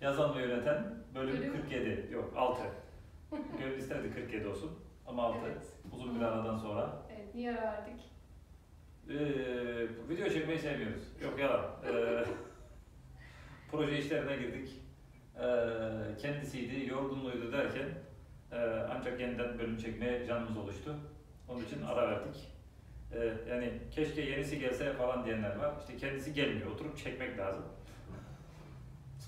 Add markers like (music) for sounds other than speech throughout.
Yazan ve yöneten bölüm Bölüm. 47. Yok 6. (laughs) Gönül isterdi 47 olsun ama 6. Evet. Uzun bir aradan sonra. Evet, niye ara verdik? Ee, video çekmeyi sevmiyoruz. Yok yalan. Ee, (laughs) proje işlerine girdik. Ee, kendisiydi, yorgunluğuydu derken e, ancak yeniden bölüm çekmeye canımız oluştu. Onun için ara verdik. Ee, yani keşke yenisi gelse falan diyenler var. İşte kendisi gelmiyor. Oturup çekmek lazım.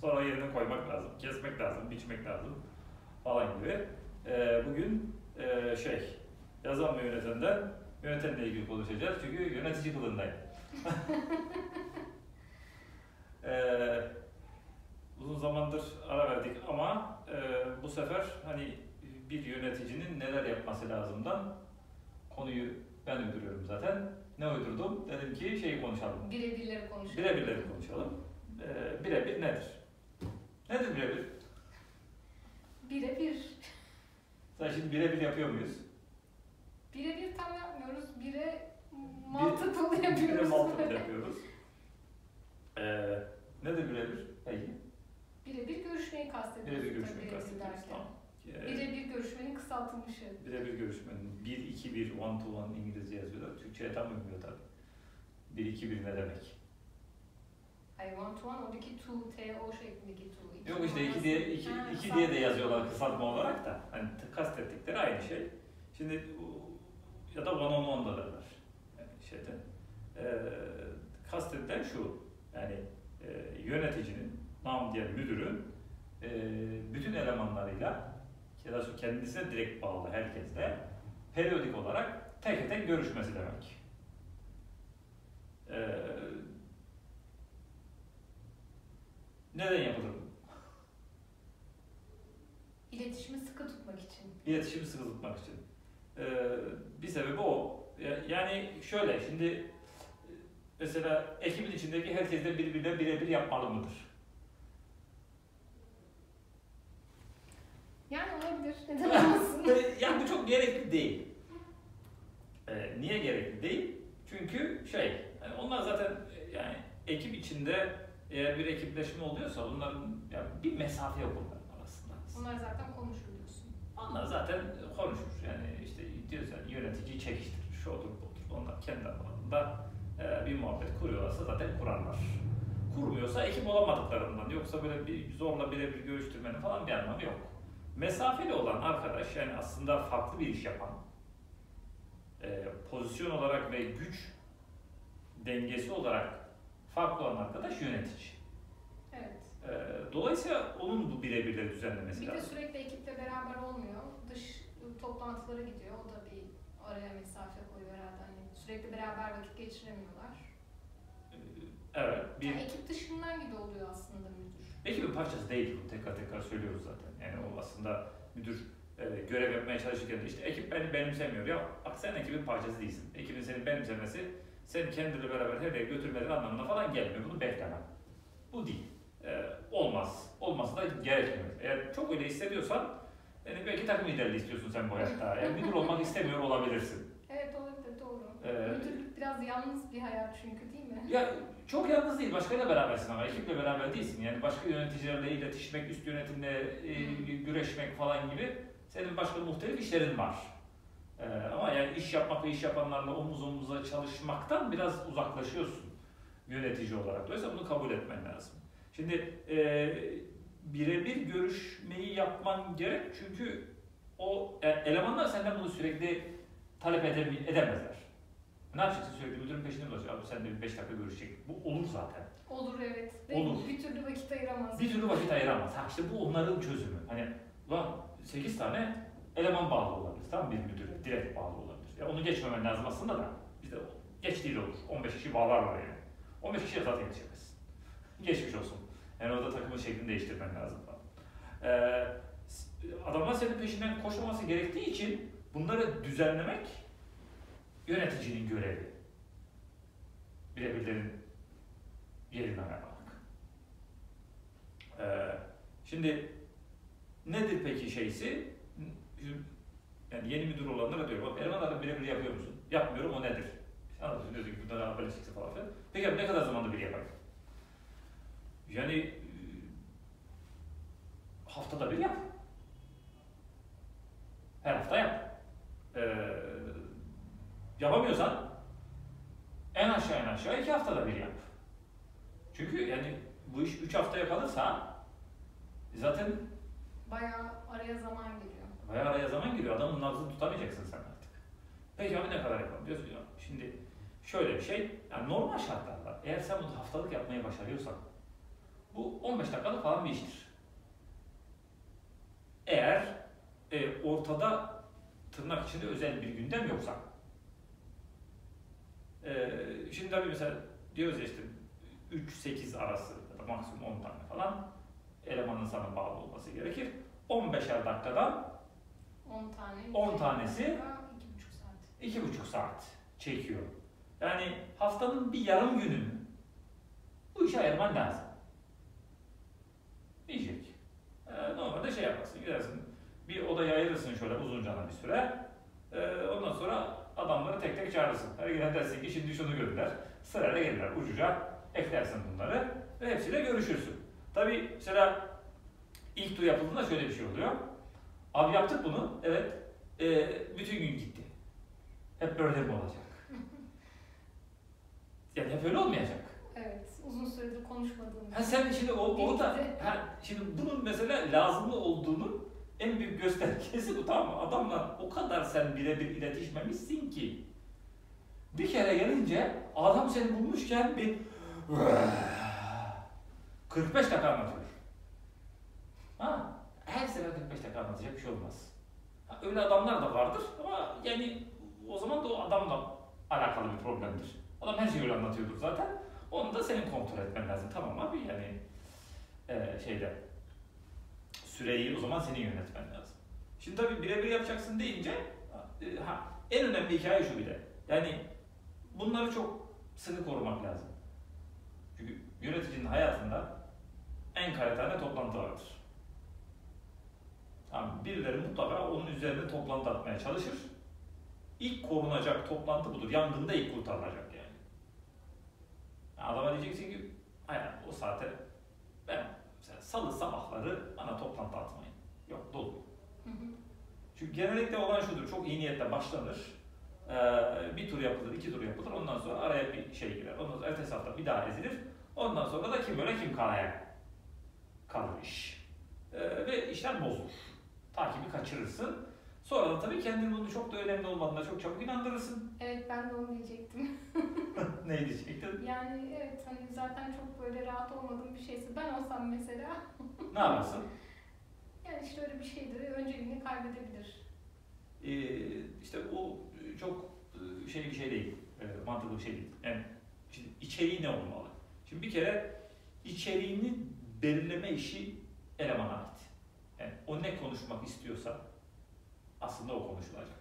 Sonra yerine koymak lazım. Kesmek lazım, biçmek lazım falan gibi. Ee, bugün e, şey, yazan ve yönetenden yönetenle ilgili konuşacağız. Çünkü yönetici kılındayım. (laughs) Ee, uzun zamandır ara verdik ama e, bu sefer hani bir yöneticinin neler yapması lazımdan konuyu ben uyduruyorum zaten. Ne uydurdum? Dedim ki şeyi konuşalım. Birebirleri konuşalım. Birebirleri konuşalım. Ee, birebir nedir? Nedir birebir? Birebir. Sen şimdi birebir yapıyor muyuz? Birebir tam yapmıyoruz. Bire mantıklı Bir yapıyoruz. de mantıklı (laughs) yapıyoruz. Ee, nedir birebir? Peki. Birebir görüşmeyi kastediyoruz. Birebir görüşmeyi kastediyoruz. Tamam. Ee, Birebir görüşmenin kısaltılmışı. birebir görüşmenin 1-2-1, one to one İngilizce yazıyorlar. Türkçe'ye tam uymuyor tabii. 1-2-1 ne demek? One to one oradaki to, t, o şeklindeki to. İki Yok işte 2 diye, 2, Ha, 2 diye de yazıyorlar kısaltma olarak da. Hani kastettikleri aynı şey. Şimdi ya da one on one da derler. Yani şeyde. Ee, kastedilen şu. Yani e, yöneticinin, nam diye müdürün e, bütün elemanlarıyla ya da kendisine direkt bağlı herkesle periyodik olarak tek tek görüşmesi demek. Ee, neden yapılır bu? İletişimi sıkı tutmak için. İletişimi sıkı tutmak için. Ee, bir sebebi o. Ya- Yani şöyle, şimdi e, mesela ekibin içindeki herkes de birbirine birebir yapmalı mıdır? Yani olabilir. (laughs) Neden olmasın? yani bu çok gerekli değil. Ee, niye gerekli değil? Çünkü şey, yani onlar zaten e, yani ekip içinde eğer bir ekipleşme oluyorsa bunların yani bir mesafe yok onların arasında. Onlar zaten konuşur diyorsun. Onlar zaten konuşur. Yani işte diyoruz yani yöneticiyi çekiştirir. Şu odur bu odur. Onlar kendi aralarında e, bir muhabbet kuruyorlarsa zaten kurarlar. Kurmuyorsa ekip olamadıklarından. Yoksa böyle bir zorla birebir görüştürmenin falan bir anlamı yok. Mesafeli olan arkadaş yani aslında farklı bir iş yapan e, pozisyon olarak ve güç dengesi olarak farklı olan arkadaş yönetici. Evet. E, dolayısıyla onun bu birebirleri düzenlemesi Bir de lazım. sürekli ekiple beraber olmuyor. Dış toplantılara gidiyor. O da bir araya mesafe koyuyor herhalde. Hani sürekli beraber vakit geçiremiyorlar. E, Evet. Bir, Yani ekip dışından gibi oluyor aslında müdür. Ekibin parçası değil bu. Tekrar tekrar söylüyoruz zaten. Yani o aslında müdür e, görev yapmaya çalışırken de işte ekip beni benimsemiyor. Ya bak sen ekibin parçası değilsin. Ekibin seni benimsemesi seni kendiyle beraber her yere götürmeleri anlamına falan gelmiyor. Bunu beklemem. Bu değil. E, olmaz. Olması da gerekmiyor. Eğer çok öyle hissediyorsan yani belki takım liderliği istiyorsun sen bu hayatta. (laughs) Yani müdür olmak istemiyor olabilirsin. Evet olabilir doğru. Ee, Müdürlük biraz yalnız bir hayat çünkü değil mi? Ya çok yalnız değil, başkayla berabersin ama ekiple beraber değilsin. Yani başka yöneticilerle iletişmek, üst yönetimle e, güreşmek falan gibi senin başka muhtelif işlerin var. Ee, ama yani iş yapmak ve iş yapanlarla omuz omuza çalışmaktan biraz uzaklaşıyorsun yönetici olarak. Dolayısıyla bunu kabul etmen lazım. Şimdi e, birebir görüşmeyi yapman gerek çünkü o e, elemanlar senden bunu sürekli talep edem- edemezler. Ne yapacaksın sürekli müdürün peşinde dolaşıyor. Abi sen de bir 5 dakika görüşecek. Bu olur zaten. Olur evet. Ve Olur. bir türlü vakit ayıramaz. Bir türlü vakit ayıramaz. Ha işte bu onların çözümü. Hani ulan 8 tane eleman bağlı olabilir. Tamam bir müdür direkt bağlı olabilir. Ya onu geçmemen lazım aslında da. Bizde geç değil olur. 15 kişi bağlarlar yani. 15 kişiye zaten yetişemezsin. Geçmiş olsun. Yani orada takımın şeklini değiştirmen lazım falan. Ee, adamlar senin peşinden koşmaması gerektiği için bunları düzenlemek yöneticinin görevi. Birebirlerin yerini ayarlamak. Ee, şimdi nedir peki şeysi? yani yeni müdür olanlara diyorum, bak eleman adam birebir yapıyor musun? Yapmıyorum, o nedir? Anlatın diyorsun ki bunlar Avrupa Lisesi falan filan. Peki abi ne kadar zamanda bir yapar? Yani e, haftada bir yap. Her hafta yap. Ee, yapamıyorsan en aşağı en aşağı iki haftada bir yap. Çünkü yani bu iş üç haftaya kalırsa zaten bayağı araya zaman giriyor bayağı araya zaman giriyor. Adamın nabzını tutamayacaksın sen artık. Peki abi ne kadar yapalım diyorsun ya. Şimdi şöyle bir şey, yani normal şartlarda eğer sen bunu haftalık yapmayı başarıyorsan bu 15 dakikalık falan bir iştir. Eğer e, ortada tırnak içinde özel bir gündem yoksa. E, şimdi tabii mesela diyoruz ya işte 3-8 arası ya da maksimum 10 tane falan elemanın sana bağlı olması gerekir. 15'er dakikadan 10 tane. 10 tanesi? 2,5 saat. 2,5 saat çekiyor. Yani haftanın bir yarım gününü bu işe ayırman lazım. Diyecek. Ee, normalde şey yaparsın, gidersin bir odaya ayırırsın şöyle uzuncana bir süre. Ee, ondan sonra adamları tek tek çağırırsın. Her gelen dersin ki şimdi şunu gördüler. Sırayla gelirler ucuca eklersin bunları ve hepsiyle görüşürsün. Tabii mesela ilk tur yapıldığında şöyle bir şey oluyor. Abi yaptık bunu, evet. Ee, bütün gün gitti. Hep böyle mi olacak? (laughs) Yani hep öyle olmayacak. Evet. Uzun süredir konuşmadığım. Ha sen şimdi o, orada, Birlikte. ha, şimdi bunun mesela lazımlı olduğunun en büyük göstergesi (laughs) bu tamam mı? Adamla o kadar sen birebir iletişmemişsin ki. Bir kere gelince adam seni bulmuşken bir (sighs) 45 dakika anlatıyor. Ha, her sefer 45 dakika anlatacak bir şey olmaz. Öyle adamlar da vardır ama yani o zaman da o adamla alakalı bir problemdir. Adam her şeyi öyle anlatıyordur zaten. Onu da senin kontrol etmen lazım. Tamam abi yani e, şeyde süreyi o zaman senin yönetmen lazım. Şimdi tabii birebir yapacaksın deyince e, ha, en önemli hikaye şu bir de. Yani bunları çok sıkı korumak lazım. Çünkü yöneticinin hayatında en tane toplantı vardır. Tamam, birileri mutlaka onun üzerinde toplantı atmaya çalışır. İlk korunacak toplantı budur. Yangında ilk kurtarılacak yani. yani adama diyeceksin ki hayır o saate ben mesela salı sabahları bana toplantı atmayın. Yok dolu. Hı hı. Çünkü genellikle olan şudur. Çok iyi niyetle başlanır. Ee, bir tur yapılır, iki tur yapılır. Ondan sonra araya bir şey girer. Ondan sonra ertesi hafta bir daha ezilir. Ondan sonra da kim öyle kim kalaya kalır iş. Ee, ve işler bozulur. Takibi kaçırırsın. Sonra da tabii kendini bunu çok da önemli olmadığına çok çabuk inandırırsın. (laughs) Evet ben de onu diyecektim. (laughs) ne diyecektin? Yani evet hani zaten çok böyle rahat olmadığım bir şeyse ben olsam mesela (laughs) Ne yaparsın? yani işte öyle bir şeydir önceliğini kaybedebilir. Ee, işte o çok e, şey bir şey değil, e, mantıklı bir şey değil. Yani şimdi içeriği ne olmalı? Şimdi bir kere içeriğini belirleme işi elemana ait. Yani o ne konuşmak istiyorsa aslında o konuşulacak.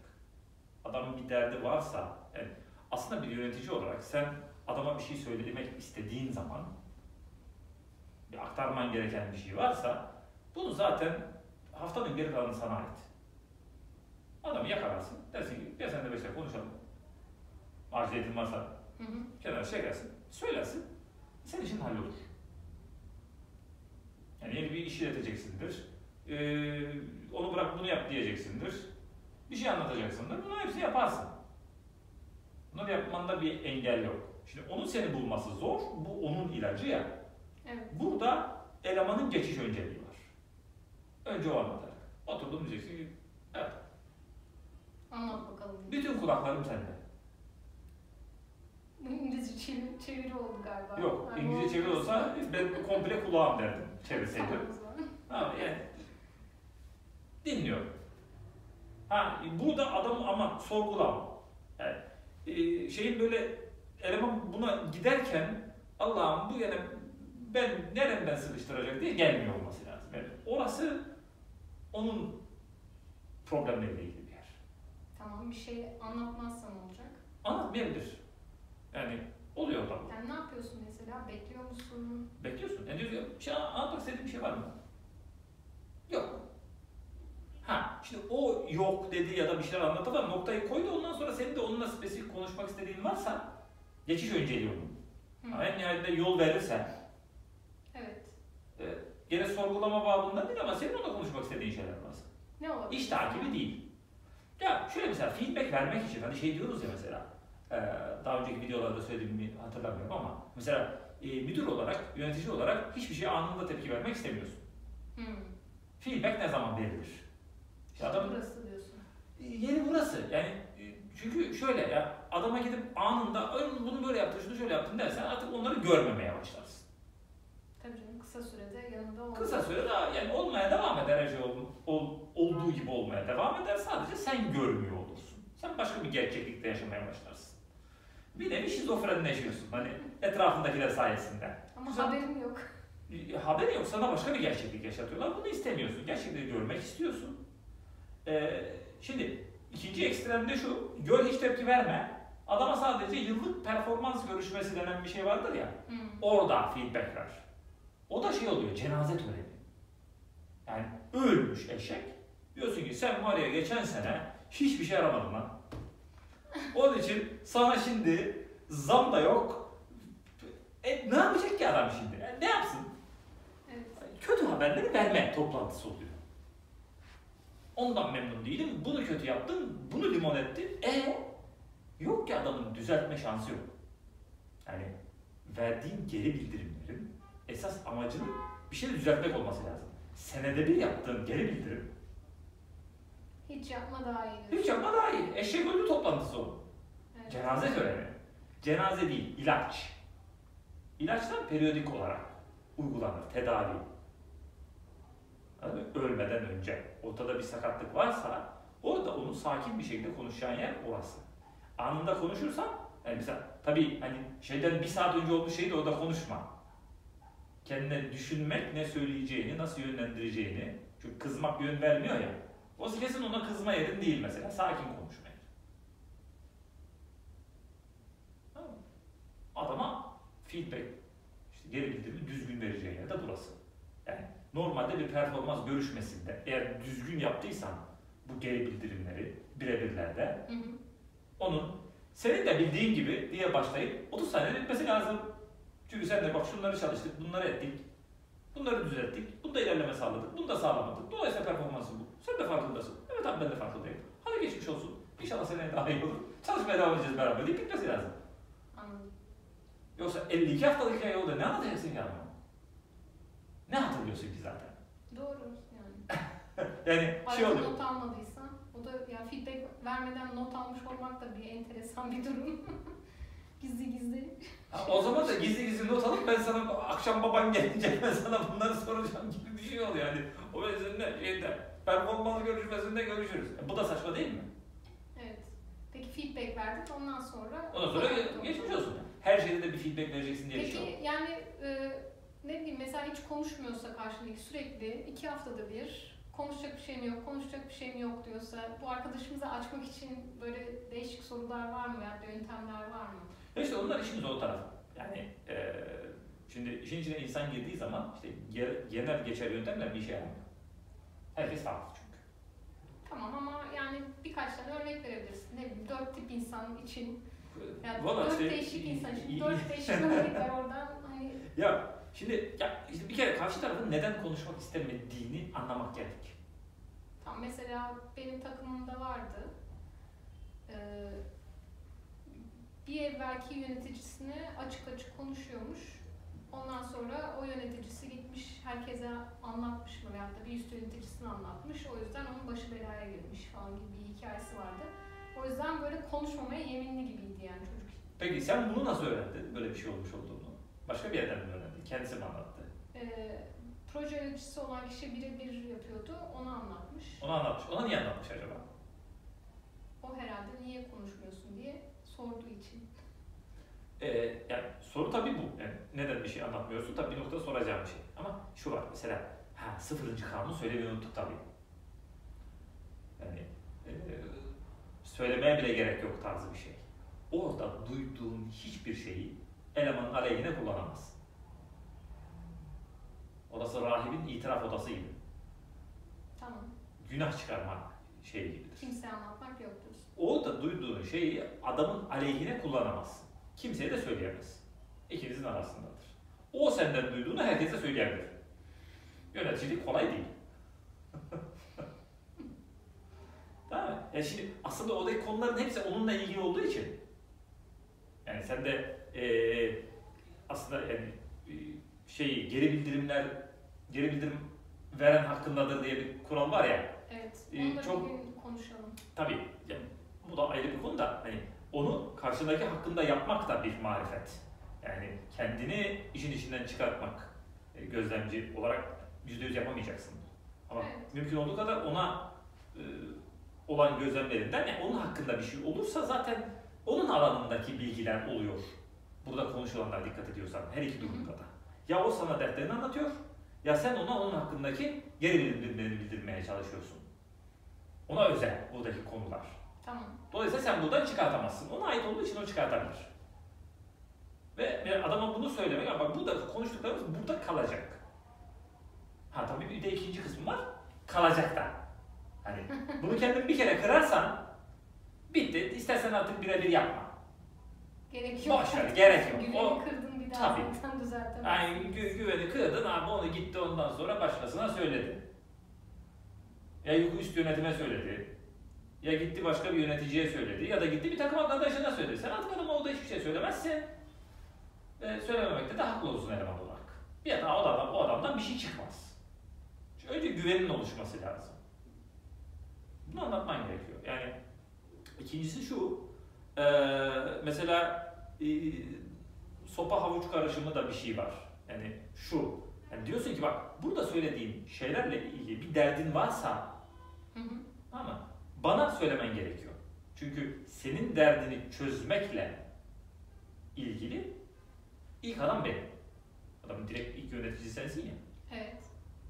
Adamın bir derdi varsa, yani aslında bir yönetici olarak sen adama bir şey söylemek istediğin zaman bir aktarman gereken bir şey varsa bunu zaten haftanın geri kalanı sana ait. Adamı yakalarsın. Dersin ki ya sen de beş dakika konuşalım. Aciliyetin varsa Hı hı. kenara çekersin. Söylersin. Senin işin hallolur. Yani yeni bir iş ileteceksindir. Ee, onu bırak bunu yap diyeceksindir. Bir şey anlatacaksındır. Bunların hepsini yaparsın. Bunları yapmanda bir engel yok. Şimdi onun seni bulması zor. Bu onun ilacı ya. Evet. Burada elemanın geçiş önceliği var. Önce o anlatacak. Oturdum diyeceksin ki evet Anlat bakalım. bütün kulaklarım sende. Bu İngilizce çeviri, çeviri oldu galiba. Yok, Yani İngilizce çeviri olsa ben komple kulağım derdim çevirseydim. Tamam yani dinliyor. Ha, burada adam ama sorgulama. Yani, e, şeyin böyle eleman buna giderken Allah'ım bu yine ben neremden sıkıştıracak diye gelmiyor olması lazım. Yani orası onun problemleriyle ilgili bir yer. Tamam bir şey anlatmazsan olacak. Anlatmayabilir. Yani oluyor tabii. Yani ne yapıyorsun mesela? Bekliyor musun? Bekliyorsun. Yani diyor ki, bir şey anlatmak istediğin bir şey var mı? Yok. Şimdi o yok dedi ya da bir şeyler anlattı da noktayı koydu ondan sonra senin de onunla spesifik konuşmak istediğin varsa geçiş önceliği. Hı. Ha, en nihayetinde yol verirsen Evet. e, gene sorgulama babından değil ama senin onunla konuşmak istediğin şeyler varsa. Ne olabilir? İş takibi değil. Ya şöyle mesela feedback vermek için hani şey diyoruz ya mesela Ee, daha önceki videolarda söylediğimi hatırlamıyorum ama mesela e, müdür olarak, yönetici olarak hiçbir şeye anında tepki vermek istemiyorsun. Hmm. Feedback ne zaman verilir? Adamın Burası diyorsun. yeri burası. Yani e, çünkü şöyle ya adama gidip anında "Ay, bunu böyle yaptın, şunu şöyle yaptın dersen artık onları görmemeye başlarsın. Tabii canım kısa sürede yanında olmak. Kısa sürede yani olmaya devam eder şey ol, ol- olduğu gibi olmaya devam eder. Sadece sen görmüyor olursun. Sen başka bir gerçeklikte yaşamaya başlarsın. Bir nevi şizofrenleşiyorsun hani etrafındakiler sayesinde. Ama Güzel. haberim yok. E, haberi yok sana başka bir gerçeklik yaşatıyorlar. Bunu istemiyorsun. Gerçekleri görmek istiyorsun. Ee, şimdi ikinci ekstremde şu. Gör hiç tepki verme. Adama sadece yıllık performans görüşmesi denen bir şey vardır ya. Hmm. Orada feedback ver. O da şey oluyor, cenaze töreni. Yani ölmüş eşek. Diyorsun ki sen var ya geçen sene hiçbir şey aramadın lan. Onun için sana şimdi zam da yok. E, ne yapacak ki adam şimdi? E, ne yapsın? Evet. Kötü haberleri verme toplantısı oluyor. Ondan memnun değilim. Bunu kötü yaptın, bunu limon ettin. E yok ki adamın düzeltme şansı yok. Yani verdiğin geri bildirimlerin esas amacının bir şey düzeltmek olması lazım. Senede bir yaptığın geri bildirim Hiç yapma daha iyi hiç yapma daha iyi. Eşek öldü toplantısı o. Evet. Cenaze töreni. Cenaze değil, ilaç. İlaçlar periyodik olarak uygulanır, tedavi. Ölmeden önce. Ortada bir sakatlık varsa orada onu sakin bir şekilde konuşacağın yer orası. Anında konuşursan, yani mesela tabii hani şeyden bir saat önce olmuş şeyi de orada konuşma. Kendine düşünmek, ne söyleyeceğini, nasıl yönlendireceğini. Çünkü kızmak yön vermiyor ya. O kesin ona kızma yerin değil mesela. Sakin konuşma yeri. Adama feedback, işte geri bildirimi düzgün vereceği yer de burası. Yani normalde bir performans görüşmesinde eğer düzgün yaptıysan bu geri bildirimleri birebirlerde Hı hı. onun senin de bildiğin gibi diye başlayıp 30 saniyede bitmesi lazım. Çünkü sen de bak şunları çalıştık, bunları ettik, bunları düzelttik, bunda ilerleme sağladık, bunu da sağlamadık. Dolayısıyla performansı bu. Sen de farkındasın. Evet abi ben de farkındayım. Hadi geçmiş olsun. İnşallah seneye daha iyi olur. Çalışmaya devam edeceğiz beraber deyip bitmesi lazım. Anladım. Yoksa 52 haftalık hikaye oldu. Ne anlatacaksın adama? Ne hatırlıyorsun ki zaten? Doğru yani. (laughs) Yani şey Arada oluyor. not almadıysan, o da yani feedback vermeden not almış olmak da bir enteresan bir durum. (laughs) gizli gizli. Ha, o zaman da gizli gizli not alıp ben sana akşam baban gelince ben sana bunları soracağım gibi bir şey oluyor yani. O yüzden de şeyde performans görüşmesinde görüşürüz. E, bu da saçma değil mi? Evet. Peki feedback verdik ondan sonra... Ondan sonra ge- geçmiş olsun. Her şeyde de bir feedback vereceksin diye bir şey yok. Peki yani e, ne bileyim mesela hiç konuşmuyorsa karşındaki sürekli iki haftada bir konuşacak bir şeyim yok, konuşacak bir şeyim yok diyorsa bu arkadaşımızı açmak için böyle değişik sorular var mı ya da yöntemler var mı? E işte onlar işin zor tarafı. Yani e, şimdi işin içine insan girdiği zaman işte ge- genel geçer yöntemler bir işe yaramıyor. Herkes farklı çünkü. Tamam ama yani birkaç tane örnek verebilirsin. Ne bileyim dört tip insan için. Yani Valla dört işte- değişik insan için. Dört değişik örnek ver oradan. Hani Ya şimdi ya işte bir kere karşı tarafın neden konuşmak istemediğini anlamak gerek. Tam mesela benim takımımda vardı. Ee, bir evvelki yöneticisine açık açık konuşuyormuş. Ondan sonra o yöneticisi gitmiş herkese anlatmış mı veyahut da bir üst yöneticisine anlatmış. O yüzden onun başı belaya girmiş falan gibi bir hikayesi vardı. O yüzden böyle konuşmamaya yeminli gibiydi yani çocuk. Peki sen bunu nasıl öğrendin? Böyle bir şey olmuş olduğunu. Başka bir yerden mi? Kendisi mi anlattı? Ee, proje yöneticisi olan kişi birebir yapıyordu. Onu anlatmış. Onu anlatmış. Ona niye anlatmış acaba? O herhalde niye konuşmuyorsun diye sorduğu için. Ee, yani soru tabii bu. Yani neden bir şey anlatmıyorsun? Tabii bir noktada soracağım bir şey. Ama şu var mesela, ha sıfırıncı kanunu söylemeyi unuttuk tabii. Yani e, söylemeye bile gerek yok tarzı bir şey. Orada duyduğun hiçbir şeyi elemanın aleyhine kullanamazsın. Orası rahibin itiraf odası gibi. Tamam. Günah çıkarma şeyi gibidir. Kimseye anlatmak yok diyorsun. Orada duyduğun şeyi adamın aleyhine kullanamazsın. Kimseye de söyleyemezsin. İkinizin arasındadır. O senden duyduğunu herkese söyleyebilir. Yöneticilik kolay değil. (laughs) Değil mi? Yani şimdi aslında oradaki konuların hepsi onunla ilgili olduğu için sen de eee aslında yani e, şey geri bildirimler geri bildirim veren hakkındadır diye bir kural var ya. Evet. Ee, Onu da çok- bir gün konuşalım. Tabii yani bu da ayrı bir konu da hani onu karşındaki hakkında yapmak da bir marifet. Yani kendini işin içinden çıkartmak e, gözlemci olarak yüzde yüz yapamayacaksın. Ama Evet. mümkün olduğu kadar ona e, olan gözlemlerinden yani onun hakkında bir şey olursa zaten onun alanındaki bilgiler oluyor. Burada konuşulanlar dikkat ediyorsan her iki durumda da. Ya o sana dertlerini anlatıyor ya sen ona onun hakkındaki geri bildirimlerini bildirmeye çalışıyorsun. Ona özel buradaki konular. Tamam. Dolayısıyla sen buradan çıkartamazsın. Ona ait olduğu için o çıkartabilir. Ve adama bunu söylemek, bak burada konuştuklarımız burada kalacak. Ha tabii bir de ikinci kısmı var, kalacak da. Hani (laughs) bunu kendin bir kere kırarsan bitti. İstersen artık birebir yapma. Gerek yok. Boş ver, gerek yok. Güveni O- kırdın bir daha Tabii. zaten düzeltemezsin. Yani gü- güveni kırdın abi onu gitti ondan sonra başkasına söyledi. Ya üst yönetime söyledi. Ya gitti başka bir yöneticiye söyledi. Ya da gitti bir takım arkadaşına söyledi. Sen artık adama o da hiçbir şey söylemezsin. Ve söylememekte de haklı olsun eleman olarak. Bir daha o, adam, o adamdan bir şey çıkmaz. Çünkü önce güvenin oluşması lazım. Bunu anlatman gerekiyor. Yani ikincisi şu. eee, mesela eee, sopa havuç karışımı da bir şey var. Yani şu. Yani diyorsun ki bak burada söylediğin şeylerle ilgili bir derdin varsa Hı hı. ama bana söylemen gerekiyor. Çünkü senin derdini çözmekle ilgili ilk adam benim. Adamın direkt ilk yöneticisi sensin ya. Evet.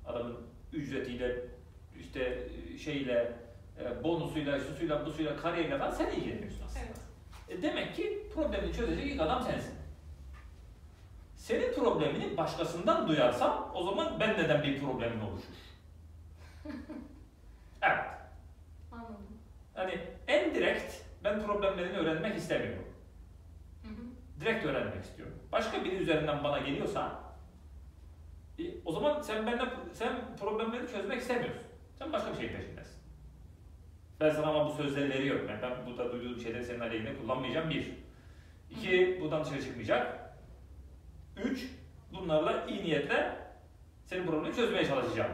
Adamın ücretiyle, işte şeyle, e, bonusuyla, şusuyla, busuyla, kariyeriyle falan sen ilgileniyorsun aslında. Evet. E demek ki problemini çözecek ilk adam sensin. Senin problemini başkasından duyarsam o zaman ben neden bir problemin oluşur? (laughs) evet. Anladım. Hani en direkt ben problemlerini öğrenmek istemiyorum. Hı hı. Direkt öğrenmek istiyorum. Başka biri üzerinden bana geliyorsa e, o zaman sen benden sen problemleri çözmek istemiyorsun. Sen başka bir şey peşindesin. Ben sana ama bu sözleri veriyorum. Yani ben burada duyduğum şeyleri senin aleyhine kullanmayacağım. Bir. İki, buradan dışarı çıkmayacak. Üç, bunlarla iyi niyetle senin problemi çözmeye çalışacağım.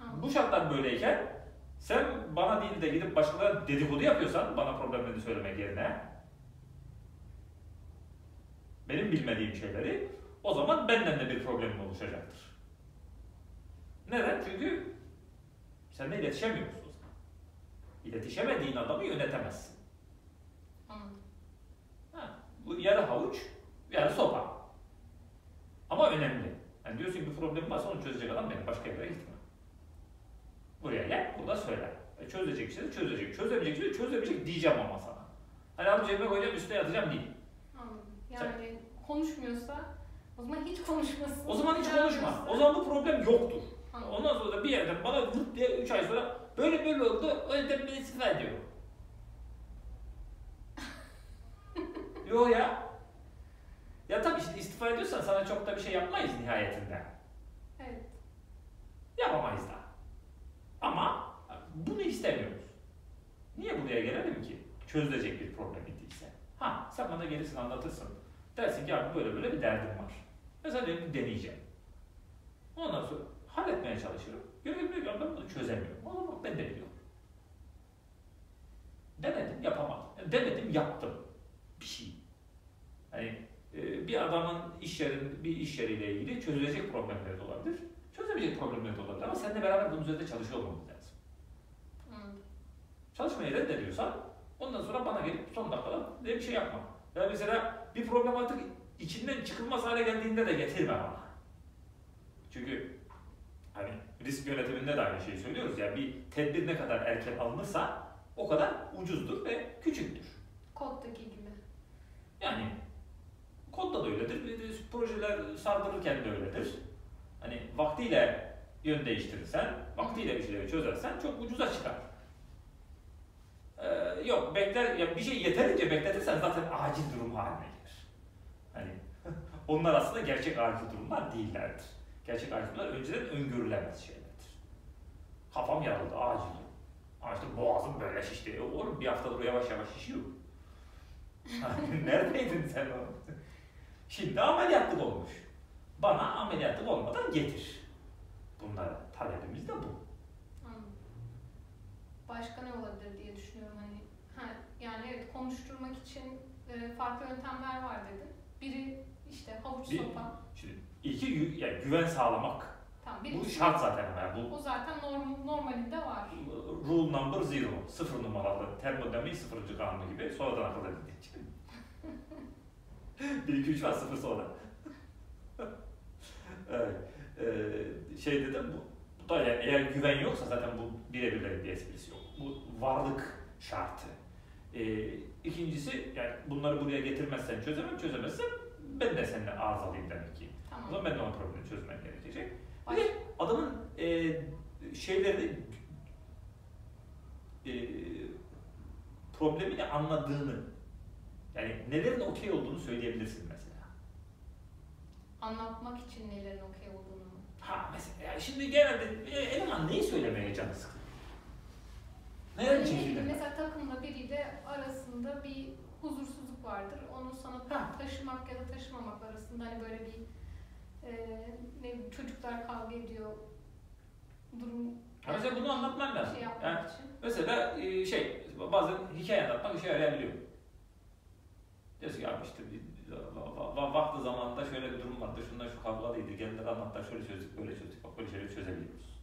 Anladım. Bu şartlar böyleyken sen bana değil de gidip başkalarına dedikodu yapıyorsan bana problemlerini söylemek yerine benim bilmediğim şeyleri o zaman benden de bir problemin oluşacaktır. Neden? Çünkü seninle iletişemiyorsun İletişemediğin adamı yönetemezsin. Anladım. Ha, bu yarı havuç, yarı sopa. Ama önemli. Yani diyorsun ki bir problem varsa onu çözecek adam benim. Başka yere gitme. Buraya gel, burada söyle. E çözecek de çözecek. Çözemeyecek de çözemeyecek diyeceğim ama sana. Hani abi cebime koyacağım üstüne yatacağım değil. Anladım. Yani konuşmuyorsa o zaman hiç konuşmasın. O zaman hiç konuşma. O zaman bu problem yoktur. Anladım. Ondan sonra da bir yerden bana vırt diye 3 ay sonra böyle böyle oldu, o yüzden beni istifa ediyor. (laughs) Yo ya. Ya tabii işte istifa ediyorsan sana çok da bir şey yapmayız nihayetinde. Evet. Yapamayız da. Ama bunu istemiyoruz. Niye buraya gelelim ki? Çözülecek bir problem değilse. Ha sen bana gelirsin anlatırsın. Dersin ki abi böyle böyle bir derdim var. Mesela dedim deneyeceğim. Ondan sonra halletmeye çalışırım. Ki ben bunu çözemiyorum. O zaman ben de biliyorum. Denedim yapamadım. Denedim yaptım. Bir şey. Hani e, bir adamın iş yerin, bir iş yeriyle ilgili çözülecek problemleri de olabilir. Çözemeyecek problemleri de olabilir ama seninle beraber bunun üzerinde çalışıyor olmamız lazım. Anladım. Çalışmayı reddediyorsan ondan sonra bana gelip son dakikada ne bir şey yapma. Ya mesela bir problem artık içinden çıkılmaz hale geldiğinde de getirme bana. Çünkü hani risk yönetiminde de aynı şeyi söylüyoruz ya bir tedbir ne kadar erken alınırsa o kadar ucuzdur ve küçüktür. Koddaki gibi. Yani kodda da öyledir, projeler sardırırken de öyledir. Hani vaktiyle yön değiştirirsen, vaktiyle bir şeyleri çözersen çok ucuza çıkar. Ee, yok bekler, ya bir şey yeterince bekletirsen zaten acil durum haline gelir. Hani (laughs) onlar aslında gerçek acil durumlar değillerdir. Gerçek durumlar önceden öngörülemez şeylerdir. Kafam yarıldı, acil. Ama işte boğazım böyle şişti. E, Oğlum bir haftadır yavaş yavaş şişiyor. (laughs) Neredeydin sen o? Şimdi ameliyatlık olmuş. Bana ameliyatlık olmadan getir. Bunlara talebimiz de bu. Başka ne olabilir diye düşünüyorum hani. Ha, yani evet konuşturmak için e, farklı yöntemler var dedin. Biri işte havuç Bir- sopa. Şimdi ilki gü- yani güven sağlamak. Tamam, Bu şart zaten. Yani bu O zaten norm, normalinde var. rule number zero. Sıfır numaralı. Termodinamik sıfırıncı kanunu gibi. Sonradan akıl edildiği için. 1, 2, 3 var sıfır sonra. (laughs) evet. Ee, şeyde de bu, bu da yani eğer güven yoksa zaten bu birebirlerin bir esprisi yok. Bu varlık şartı. Ee, ikincisi yani bunları buraya getirmezsen çözemem, çözemezsen ben de seninle arızalıyım demek ki. O Tamam. zaman ben de o problemi çözmem gerekecek. Bir de adamın e, şeyleri e, problemini anladığını yani nelerin okey olduğunu söyleyebilirsin mesela. anlatmak için nelerin okey olduğunu. Ha mesela şimdi genelde e, eleman neyi söylemeye canı sıkılıyor? Neden Yani çekildi? mesela takımla biriyle arasında bir vardır. Onu sana Ha. taşımak ya da taşımamak arasında hani böyle bir e, ne çocuklar kavga ediyor durum Ha, mesela bunu anlatman lazım. şey Yani için. mesela e, şey bazen hikaye anlatmak işe yarayabiliyor. Diyorsun ki abi işte vakti zamanında şöyle bir durum vardı, şundan şu kavgalıydı, geldiler anlattılar, şöyle çözdük, böyle çözdük, bak böyle şeyleri çözebiliyoruz.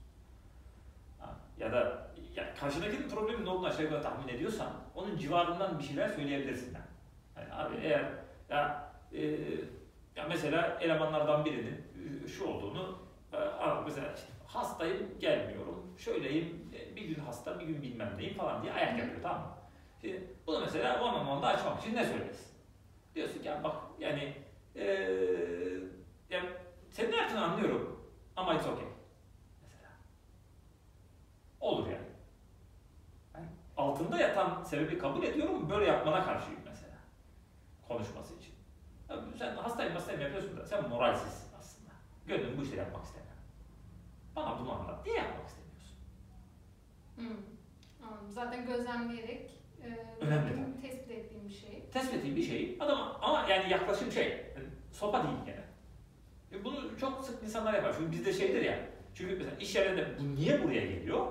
Ha, ya da ya karşıdakinin problemin ne olduğunu aşağı yukarı tahmin ediyorsan, onun civarından bir şeyler söyleyebilirsin. Yani, yani abi eğer ya, e, ya mesela elemanlardan birinin e, şu olduğunu, e, abi mesela işte hastayım, gelmiyorum, şöyleyim, e, bir gün hasta, bir gün bilmem neyim falan diye ayak yapıyor tamam mı? Şimdi bunu mesela o anlamda açmak için ne söylersin? Diyorsun ki ya bak yani eee ya senin ne yaptığını anlıyorum ama it's okay. Mesela. Olur yani. yani. Altında yatan sebebi kabul ediyorum böyle yapmana karşıyım. Konuşması için. Ya sen hastayım hastayım yapıyorsun da sen moralsizsin aslında. Gönlün bu işleri yapmak istemiyor. Bana bunu anlat. Niye yapmak istemiyorsun? Anladım. Zaten gözlemleyerek e, Önemli tespit ettiğim bir şey. tespit ettiğim bir şey. Adam ama yani yaklaşım şey, yani sopa değil gene. E bunu çok sık insanlar yapar. Çünkü bizde şeydir ya. Çünkü mesela iş yerinde bu niye buraya geliyor?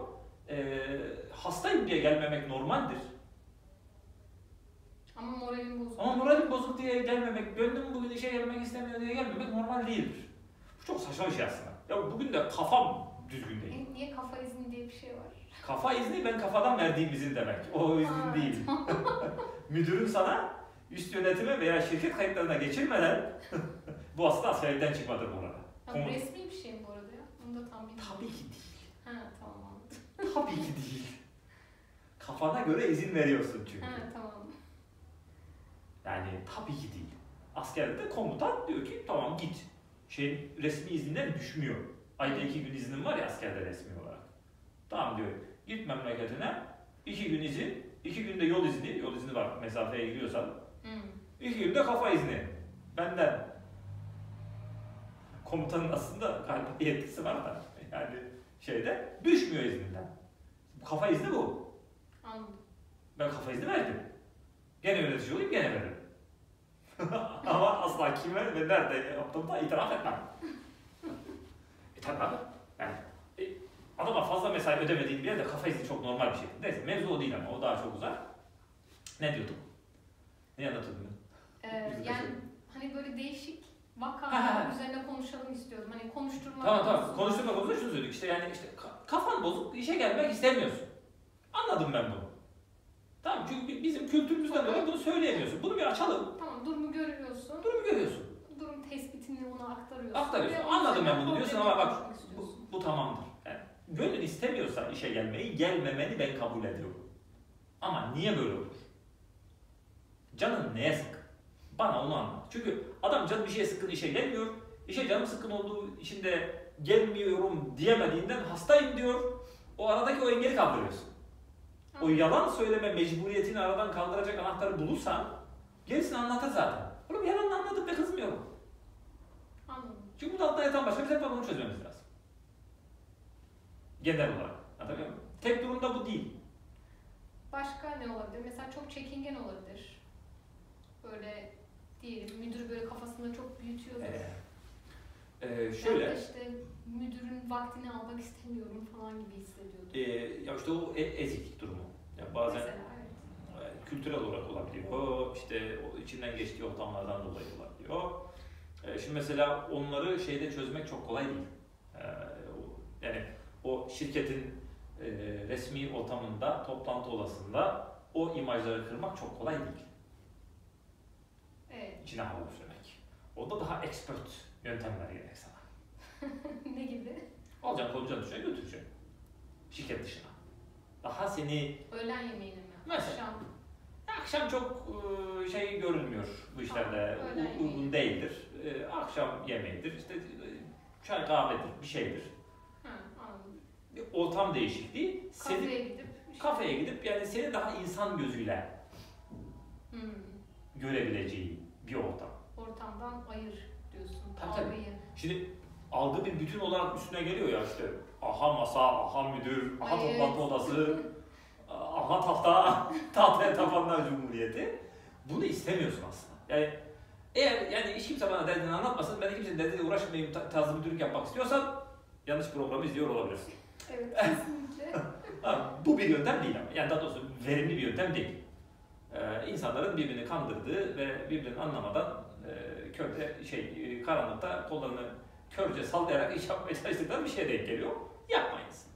Ee, hastayım diye gelmemek normaldir. Ama moralim bozuk. Ama moralim bozuk diye gelmemek, gönlüm bugün işe gelmek istemiyor diye gelmemek normal değildir. Bu çok saçma bir şey aslında. Ya bugün de kafam düzgün değil. E, niye kafa izni diye bir şey var? Kafa izni ben kafadan verdiğim izin demek. O izin Ha, değil. (laughs) Müdürün sana üst yönetime veya şirket kayıtlarına geçirmeden (laughs) bu aslında askerlikten çıkmadır bu arada. Ha, Komut- resmi bir şey mi bu arada ya? Onu da tam bilmiyorum. Tabii ki değil. Ha tamam. Tabii ki değil. Kafana göre izin veriyorsun çünkü. Ha tamam. Yani tabii ki değil. Askerde komutan diyor ki tamam git. Şey resmi izinden düşmüyor. Ayda iki gün iznin var ya askerde resmi olarak. Tamam diyor. Git memleketine. iki gün izin. iki günde yol izni. Yol izni var mesafeye gidiyorsan. Hı. İki günde kafa izni. Benden. Komutanın aslında galiba yetkisi var da. Yani şeyde düşmüyor izninden. Kafa izni bu. Anladım. Ben kafa izni verdim. Gene yönetici olayım gene veririm. (laughs) Ama asla kime ve nerede yaptığımda itiraf etmem. e tabi abi. Yani e, adama fazla mesai ödemediğim bir yerde kafa izni çok normal bir şey. Neyse mevzu o değil ama o daha çok uzar. Ne diyordum? Ne anlatıyordum ben? Ee, yani hani böyle değişik vakalar üzerine konuşalım istiyordum. Hani konuşturma Tamam tamam. Konuşturma konusunda şunu söyledik. İşte yani işte ka- kafan bozuk, işe gelmek istemiyorsun. Anladım ben bunu. Tamam çünkü bi- bizim kültürümüzden dolayı bunu söyleyemiyorsun. Bunu bir açalım. Tamam durumu görüyorsun. Durumu görüyorsun. Durum tespitini ona aktarıyorsun. Aktarıyorsun. Ve Anladım ben bunu diyorsun ama bak bu, bu tamamdır. Yani gönlün istemiyorsa işe gelmeyi, gelmemeni ben kabul ediyorum. Ama niye böyle olur? Canın neye sıkın? Bana onu anlat. Çünkü adam canı bir şeye sıkın işe gelmiyor. İşe canım sıkın olduğu için de gelmiyorum diyemediğinden hastayım diyor. O aradaki o engeli kaldırıyorsun. O yalan söyleme mecburiyetini aradan kaldıracak anahtarı bulursan gerisini anlatır zaten. Oğlum yalan anlatıp da kızmıyorum. Anladım. Çünkü bu da altında yatan başka bir sebep var bunu çözmemiz lazım. Genel olarak. Anlatabiliyor muyum? Tek durumda bu değil. Başka ne olabilir? Mesela çok çekingen olabilir. Böyle diyelim müdür böyle kafasında çok büyütüyordur. Ee, e, Ya da şöyle, işte müdürün vaktini almak istemiyorum falan gibi hissediyordu. e, ya işte o e- ezik durumu. Ya bazen Mesela kültürel olarak olabiliyor, işte içinden geçtiği ortamlardan dolayı olabiliyor. E, şimdi mesela onları şeyde çözmek çok kolay değil. E, yani o şirketin e, resmi ortamında, toplantı odasında o imajları kırmak çok kolay değil. Evet. İçine hava üflemek. Orada daha expert yöntemler gerek sana. (laughs) ne gibi? Alacaksın kolacaksın düşene götüreceksin. Şirket dışına. Daha seni Öğlen yemeğini mi? Mesela. Akşam. akşam çok şey görülmüyor bu işlerde. Uygun değildir. Akşam yemeğidir. işte çay kahvedir bir şeydir. Anladım. Bir ortam değişikliği. Seni, Kafeye gidip işte- kafeye gidip yani seni daha insan gözüyle Hmm. görebileceği bir ortam. Ortamdan ayır diyorsun. Tabii, tabii. Şimdi algı bir bütün olarak üstüne geliyor ya işte aha masa, aha müdür, aha Ay, toplantı evet. odası, (laughs) aha tahta, (laughs) tahtaya tapanlar cumhuriyeti. Bunu istemiyorsun aslında. Yani eğer yani hiç kimse bana derdini anlatmasın, ben de kimsenin derdiyle uğraşmayayım ta- tarzı müdürlük yapmak istiyorsan yanlış programı izliyor olabilirsin. Evet (laughs) kesinlikle. Bu bir yöntem değil ama. Yani daha doğrusu verimli bir yöntem değil. Ee, insanların birbirini kandırdığı ve birbirini anlamadan e, körde şey e, karanlıkta kollarını körce sallayarak iş yapmaya çalıştıkları bir şeye denk geliyor. Yapmayınız.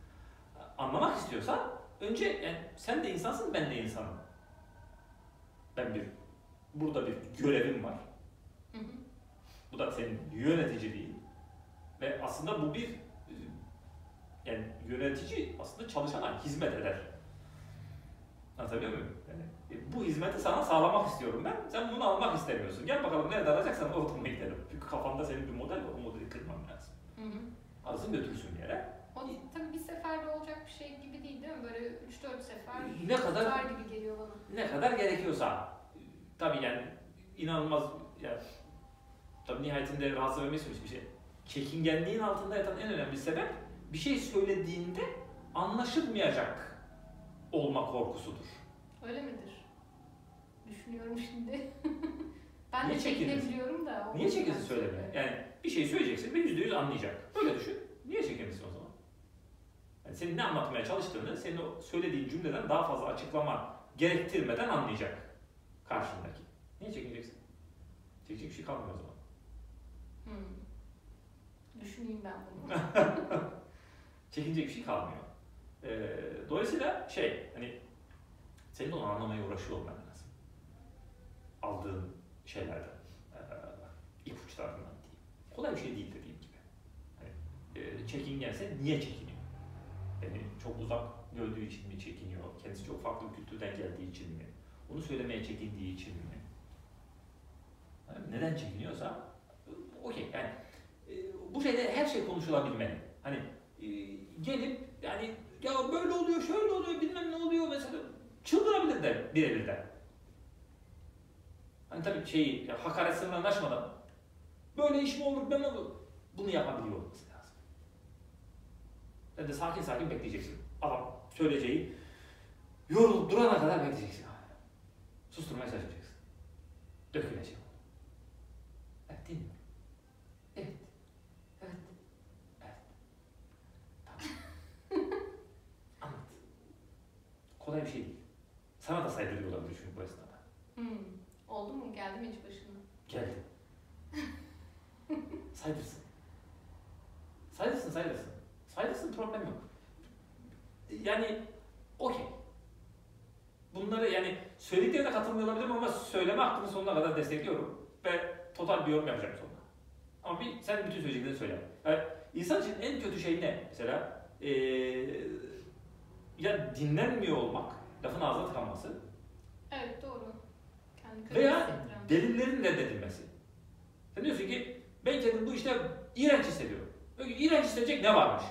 Anlamak istiyorsan önce yani sen de insansın ben de insanım. Ben bir burada bir görevim var. Hı hı. Bu da senin yöneticiliğin. Ve aslında bu bir yani yönetici aslında çalışana hizmet eder. Anlatabiliyor muyum? Yani, e, bu hizmeti sana sağlamak istiyorum ben. Sen bunu almak istemiyorsun. Gel bakalım nerede alacaksan ortamına gidelim. Çünkü kafanda senin bir model var. O modeli kırman lazım. Hı hı. Alırsın götürsün bir yere. O tabii bir seferde olacak bir şey gibi değil değil mi? Böyle 3-4 sefer Ne kadar tutar gibi geliyor bana. ne kadar gerekiyorsa. Tabii yani inanılmaz yani tabii nihayetinde rahatsız vermeyecek bir şey. Çekingenliğin altında yatan en önemli sebep bir şey söylediğinde anlaşılmayacak olma korkusudur. Öyle midir? Düşünüyorum şimdi. (laughs) ben Niye de çekinirsin? çekinebiliyorum da. Niye çekinsin söylemeye? Yani bir şey söyleyeceksin ve yüzde yüz anlayacak. Böyle düşün. Niye çekinirsin o zaman? Yani senin ne anlatmaya çalıştığını, senin o söylediğin cümleden daha fazla açıklama gerektirmeden anlayacak karşındaki. Niye çekineceksin? Çekecek bir şey kalmıyor o zaman. Hmm. Düşüneyim ben bunu. (laughs) (laughs) Çekinecek bir şey kalmıyor. Ee, dolayısıyla şey, hani senin onu anlamaya uğraşıyor olman lazım. Aldığın şeylerden, e, ipuçlarından diyeyim. Kolay bir şey değil dediğim gibi. Hani, e, çekingense niye çekiniyor? Yani çok uzak gördüğü için mi çekiniyor? Kendisi çok farklı bir kültürden geldiği için mi? Onu söylemeye çekindiği için mi? Neden çekiniyorsa okey yani e, bu şeyde her şey konuşulabilmeli. Hani e, gelip yani ya böyle oluyor, şöyle oluyor, bilmem ne oluyor mesela çıldırabilir de birebir de. Hani tabii şeyi ya, hakaret sınırlarını aşmadan böyle iş mi olur, ben olur? Bunu yapabiliyor olması Sen de sakin sakin bekleyeceksin. Adam söyleyeceği yorulup durana kadar bekleyeceksin. Susturmaya çalışacaksın. Dökülecek. Evet? Evet. Evet. Evet. Tamam. (laughs) Anlat. Kolay bir şey değil. Sana da saydırıyor olabilir çünkü bu esnada. Hmm. Oldu mu? Geldi mi hiç başına? Geldi. (laughs) saydırsın. Saydırsın, saydırsın. Saydırsın problem yok. Yani okey. Bunları yani söylediklerine katılmıyor olabilirim ama söyleme hakkını sonuna kadar destekliyorum. Ve total bir yorum yapacağım sonunda. Ama bir, sen bütün söyleyeceklerini söyle. Yani insan için en kötü şey ne? Mesela ee, ya dinlenmiyor olmak, lafın ağzına tıkanması Evet doğru. Kendi veya delillerin reddedilmesi. Sen diyorsun ki ben kendimi bu işte iğrenç hissediyorum. Peki iğrenç hissedecek ne varmış?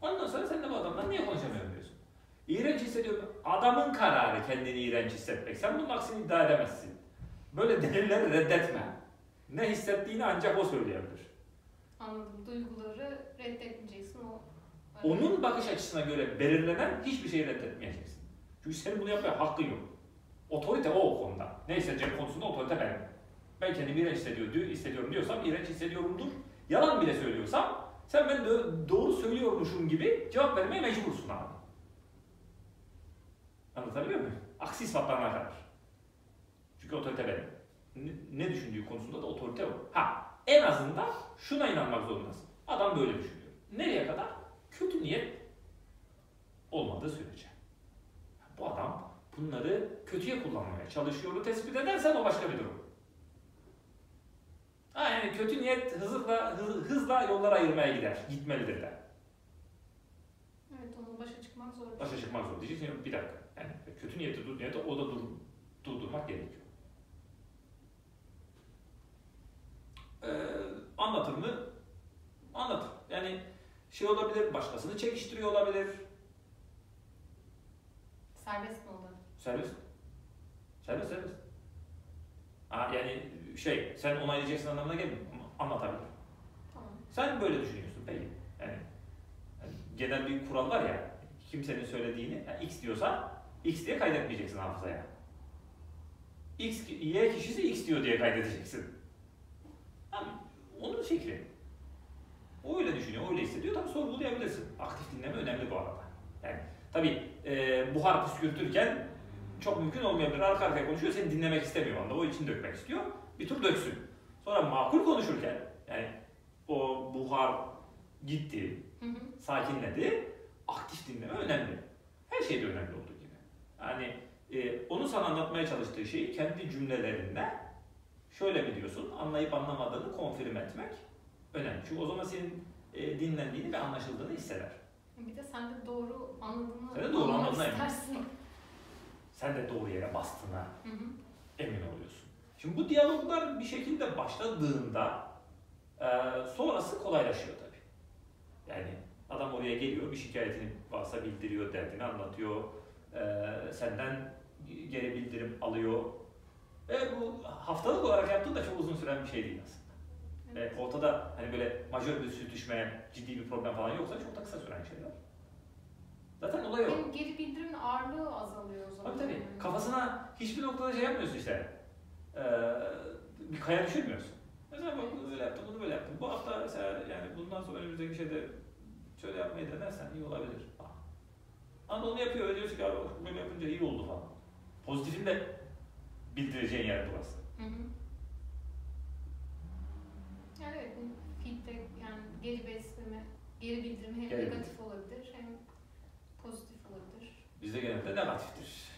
Ondan sonra sen de bu adamdan niye konuşamıyorum diyorsun. İğrenç hissediyorum. Adamın kararı kendini iğrenç hissetmek. Sen bunun aksini iddia edemezsin. Böyle delilleri reddetme. Ne hissettiğini ancak o söyleyebilir. Anladım. Duyguları reddetmeyeceksin. O. Onun bakış açısına göre belirlenen hiçbir şeyi reddetmeyeceksin. Çünkü senin bunu yapmaya hakkın yok. Otorite o o konuda. Ne hissedeceğim konusunda otorite benim. Ben kendimi iğrenç hissediyor, diyor, hissediyorum diyorsam iğrenç hissediyorumdur. Yalan bile söylüyorsam sen ben doğru söylüyormuşum gibi cevap vermeye mecbursun abi. Anlatabiliyor muyum? Aksi ispatlarına kadar. Çünkü otorite benim. Ne, ne düşündüğü konusunda da otorite o. Ha en azından şuna inanmak zorundasın. Adam böyle düşünüyor. Nereye kadar? Kötü niyet olmadığı sürece. Bu adam bunları kötüye kullanmaya çalışıyor. Tespit edersen o başka bir durum. Ha yani kötü niyet hızla, hız- hızla yollar ayırmaya gider. Gitmelidir de. Evet onunla başa çıkmak zor. Başa çıkmak zor diyeceksin. Bir dakika. Yani kötü niyeti dur niyeti o da dur, durdurmak gerekiyor. Ee, anlatır mı? Anlatır. Yani şey olabilir, başkasını çekiştiriyor olabilir. Serbest mi oldu? Serbest. Serbest serbest. Ha, yani şey, sen onaylayacaksın anlamına gelmiyor. Ama Anlatabilir. Tamam. Sen böyle düşünüyorsun peki. Yani, yani genel bir kural var ya, kimsenin söylediğini, yani x diyorsa x diye kaydetmeyeceksin hafızaya. X, y kişisi x diyor diye kaydedeceksin. Yani onun fikri. O öyle düşünüyor, öyle hissediyor. Tabii sorgulayabilirsin. Aktif dinleme önemli bu arada. Yani tabii e, buhar püskürtürken çok mümkün olmayabilir. Arka arkaya konuşuyor, seni dinlemek istemiyor anda. O için dökmek istiyor. Bir tur döksün. Sonra makul konuşurken, yani o buhar gitti, Hı hı. sakinledi. Aktif dinleme önemli. Her şeyde önemli olduğu gibi. Yani e, onun sana anlatmaya çalıştığı şeyi kendi cümlelerinde şöyle mi diyorsun, anlayıp anlamadığını konfirm etmek önemli. Çünkü o zaman senin e, dinlendiğini ve anlaşıldığını hisseder. Bir de sen de doğru anladığını Sen de doğru emin. istersin. Sen de doğru yere bastığına Hı hı. emin oluyorsun. Şimdi bu diyaloglar bir şekilde başladığında e, sonrası kolaylaşıyor tabii. Yani adam oraya geliyor, bir şikayetini varsa bildiriyor, derdini anlatıyor, e, senden geri bildirim alıyor. Ve bu haftalık olarak yaptığı da çok uzun süren bir şey değil aslında. Evet. E, ortada hani böyle majör bir sürtüşme, ciddi bir problem falan yoksa çok da kısa süren şeyler. Zaten olay o. Hem geri bildirimin ağırlığı azalıyor o zaman. Tabii tabii. Kafasına hiçbir noktada şey yapmıyorsun işte. Ee, bir kaya düşürmüyorsun. Mesela bak bunu böyle yaptım, bunu böyle yaptım. Bu hafta mesela yani bundan sonra önümüzdeki şeyde şöyle yapmayı denersen iyi olabilir. Ama onu yapıyor ve diyorsun ki abi böyle yapınca iyi oldu falan. Pozitifin de bildireceğin yer burası. Hı hı. Evet, feedback yani geri besleme, geri bildirim hem Geri negatif olabilir hem pozitif olabilir. Bizde genelde negatiftir.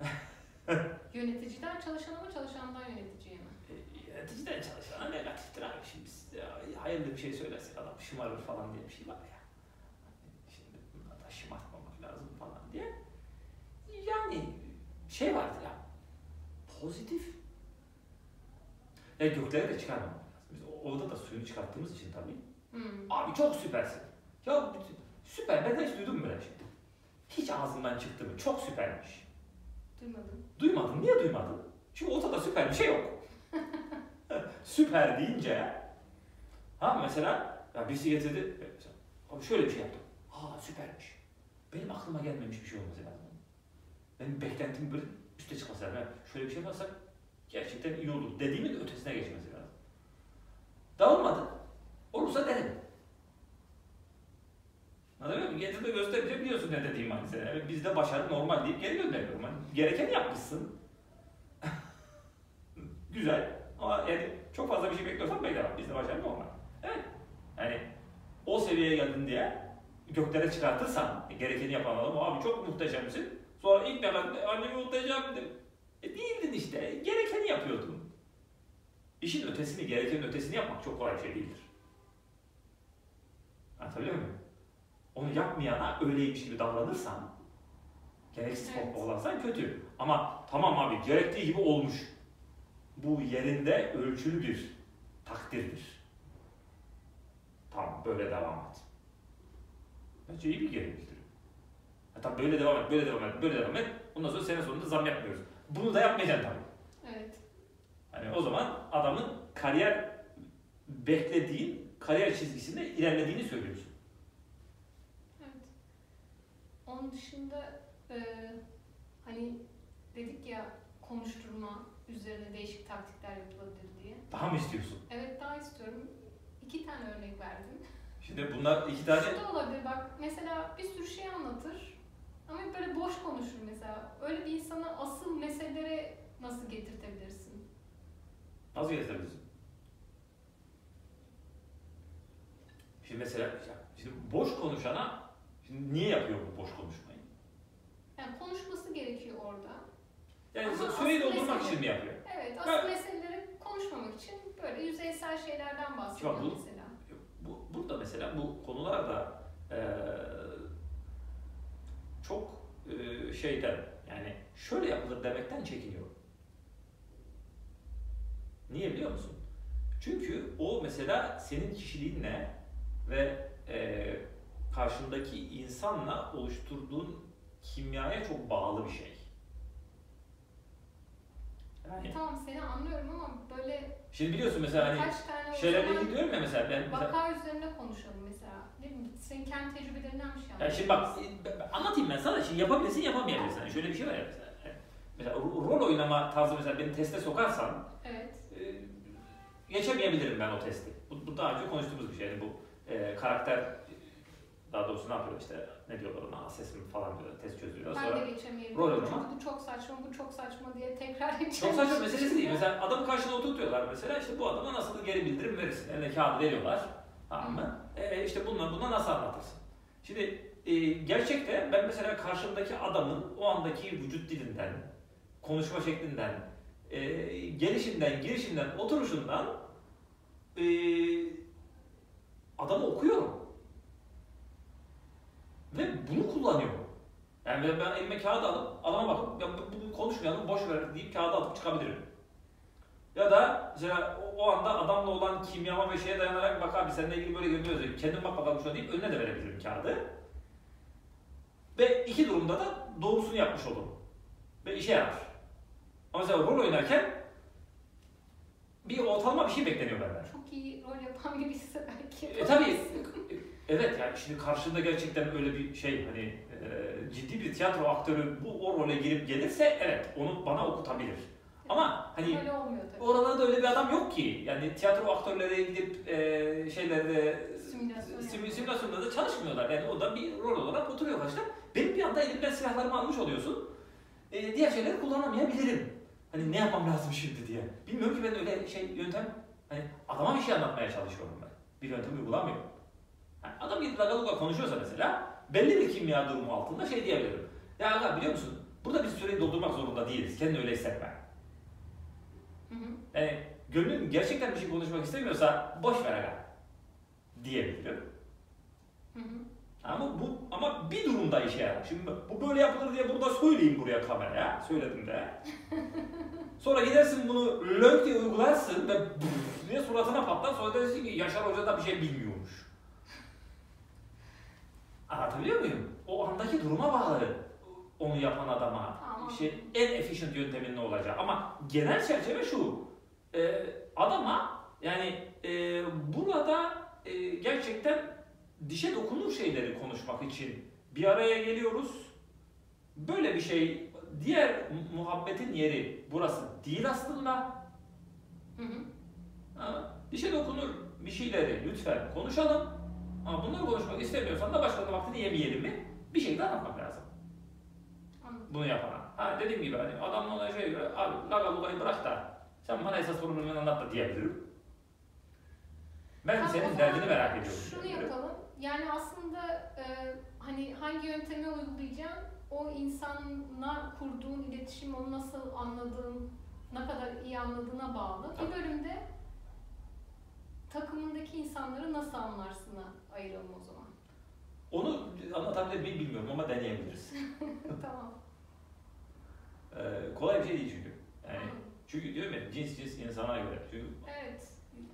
(laughs) (laughs) Yöneticiden çalışana mı çalışandan yöneticiye mi? E, Yöneticiden çalışana negatiftir abi. Şimdi biz ya, hayırlı bir şey söylersek adam şımarır falan diye bir şey var ya. Şimdi bunları da şımartmamak lazım falan diye. Yani şey vardır ya. Pozitif. Ya göklere de çıkarmamak lazım. Biz orada da suyunu çıkarttığımız için tabii. Hmm. Abi çok süpersin. Ya süper. Ben hiç duydum böyle şey? Hiç ağzımdan çıktı mı? Çok süpermiş. Duymadım. Duymadın. Niye duymadın? Çünkü ortada süper bir şey yok. (laughs) süper deyince ha mesela ya birisi getirdi mesela, abi şöyle bir şey yaptım. Ha süpermiş. Benim aklıma gelmemiş bir şey olması lazım. Benim beklentim böyle üste çıkması lazım. Yani şöyle bir şey yaparsak gerçekten iyi olur dediğimin ötesine geçmesi lazım. Dağılmadı. Olursa derim. Anladın mı? Getir de göstereceğim biliyorsun ne dediğim hani sen. Evet, bizde başarı normal deyip geri gönderiyorum. Hani gerekeni yapmışsın. (laughs) Güzel. Ama yani çok fazla bir şey bekliyorsan beklemem. Bizde başarı normal. Evet. Yani o seviyeye geldin diye göklere çıkartırsan e, gerekeni yapan adam abi çok muhteşemsin. Sonra ilk defa annemi muhteşemdim. E değildin işte. Gerekeni yapıyordun. İşin ötesini, gerekenin ötesini yapmak çok kolay bir şey değildir. Anlatabiliyor muyum? Onu yapmayana öyleymiş gibi davranırsan, gereksiz Evet. olansan kötü. Ama tamam abi gerektiği gibi olmuş. Bu yerinde ölçülü bir takdirdir. Tamam böyle devam et. Bence iyi bir. Ha, tabii böyle devam et, böyle devam et, böyle devam et. Ondan sonra sene sonunda zam yapmıyoruz. Bunu da yapmayacaksın tabii. Evet. Hani o zaman adamın kariyer beklediğin kariyer çizgisinde ilerlediğini söylüyorsun. Evet. Onun dışında e, hani dedik ya konuşturma üzerine değişik taktikler yapılabilir diye. Daha mı istiyorsun? Evet daha istiyorum. İki tane örnek verdim. Şimdi bunlar iki tane Şu da olabilir bak mesela bir sürü şey anlatır ama böyle boş konuşur mesela. Öyle bir insana asıl meselelere nasıl getirtebilirsin? nasıl getirebilirsin? Şimdi mesela şimdi boş konuşana şimdi niye yapıyor bu boş konuşmayı? Yani konuşması gerekiyor orada. Yani Ama doldurmak mesele- için mi yapıyor? Evet Ben- asıl meseleleri konuşmamak için böyle yüzeysel şeylerden bahsediyor bu- mesela. Bu, burada mesela bu konularda eee çok eee, şeyden yani şöyle yapılır demekten çekiniyor. Niye biliyor musun? Çünkü o mesela senin kişiliğinle ve eee, karşındaki insanla oluşturduğun kimyaya çok bağlı bir şey. Yani Tamam seni anlıyorum ama böyle şimdi biliyorsun mesela hani kaç tane o şeylerle zaman ilgili diyorum ya mesela ben mesela vaka üzerine konuşalım mesela. Ne bileyim senin kendi tecrübelerinden bir şey Ya şimdi bak e, anlatayım ben sana şimdi yapabilirsin yapamayabilirsin. Yani şöyle bir şey var ya mesela. Yani Mesela ro- rol oynama tarzı mesela beni teste sokarsan Evet. e, geçemeyebilirim ben o testi. Bu, bu daha önce konuştuğumuz bir şey. Yani bu e, karakter daha doğrusu ne yapıyor işte ne diyorlar ona assessment falan diyorlar test çözüyorlar. Ben Sonra de geçemeyebilirim. rol. Çünkü bu çok saçma, bu çok saçma diye tekrar edeceğim. çok saçma meselesi değil. Mesela adamı karşına oturtuyorlar mesela işte bu adama nasıl geri bildirim verirsin. Eline kağıdı veriyorlar. Tamam mı? E, işte bununla buna nasıl anlatırsın? Şimdi e, gerçekte ben mesela karşımdaki adamın o andaki vücut dilinden, konuşma şeklinden, e, gelişinden, girişinden, oturuşundan e, adamı okuyorum. Ve bunu kullanıyorum. Yani ben, elime kağıt alıp adama bakıp ya bu- bunu konuşmayalım boş ver deyip kağıdı atıp çıkabilirim. Ya da mesela o, anda adamla olan kimyama ve şeye dayanarak bak abi seninle ilgili böyle görünüyor. Kendim bak bakalım şuna deyip önüne de verebilirim kağıdı. Ve iki durumda da doğrusunu yapmış olurum. Ve işe yarar. Ama mesela rol oynarken bir ortalama bir şey bekleniyor benden. Çok iyi rol yapan birisi belki. E tabii. (laughs) Evet yani şimdi karşında gerçekten öyle bir şey hani e, ciddi bir tiyatro aktörü bu o role girip gelirse evet onu bana okutabilir. Ama hani Öyle oralarda öyle bir adam yok ki. Yani tiyatro aktörleri gidip e, şeylerde Simülasyon sim, yapıyor. simülasyonda da çalışmıyorlar. Yani o da bir rol olarak oturuyor karşıda. Benim bir anda elimden silahlarımı almış oluyorsun. E, diğer şeyleri kullanamayabilirim. Hani ne yapmam lazım şimdi diye. Bilmiyorum ki ben öyle şey yöntem hani adama bir şey anlatmaya çalışıyorum ben. Bir yöntem uygulamıyorum. Yani adam gidip lagaluga konuşuyorsa mesela belli bir kimya durumu altında şey diyebilirim. Ya aga biliyor musun? Burada biz süreyi doldurmak zorunda değiliz. Kendini öyle hissetme. Hı hı. Yani gönlün gerçekten bir şey konuşmak istemiyorsa boş ver aga diyebilirim. Hı hı. Ama bu ama bir durumda işe yarar. Şimdi bu böyle yapılır diye burada söyleyeyim buraya kameraya. Söyledim de. (laughs) Sonra gidersin bunu lök diye uygularsın ve (laughs) diye suratına patlar. Sonra dersin ki Yaşar Hoca da bir şey bilmiyormuş. Anlatabiliyor muyum? O andaki duruma bağlı onu yapan adama. Tamam. Şey, en efficient yöntemin ne olacak? Ama genel çerçeve şu. e, adama yani e, burada e, gerçekten dişe dokunur şeyleri konuşmak için bir araya geliyoruz. Böyle bir şey diğer mu- muhabbetin yeri burası değil aslında. Hı hı. Ha, dişe dokunur bir şeyleri lütfen konuşalım. Ama bunları konuşmak istemiyorsan da başkalarının vaktini yemeyelim mi? Bir şey de anlatmak lazım Anladım. bunu yapana. Ha dediğim gibi hani adamla olan şey göre abi laga lugayı bırak da sen bana esas problemini anlat da diyebilirim. Ben o senin derdini merak ediyorum. Şunu diyebilirim. yapalım. Yani aslında e, hani hangi yöntemi uygulayacaksın, o insanla kurduğun iletişim, onu nasıl anladığın, ne kadar iyi anladığına bağlı. Bir bölümde takımındaki insanları nasıl anlarsına ayıralım o zaman. Onu anlatabilir miyim bilmiyorum ama deneyebiliriz. (laughs) tamam. Ee, kolay bir şey değil çünkü. Yani çünkü diyorum ya cins cins insana göre. Çünkü Evet.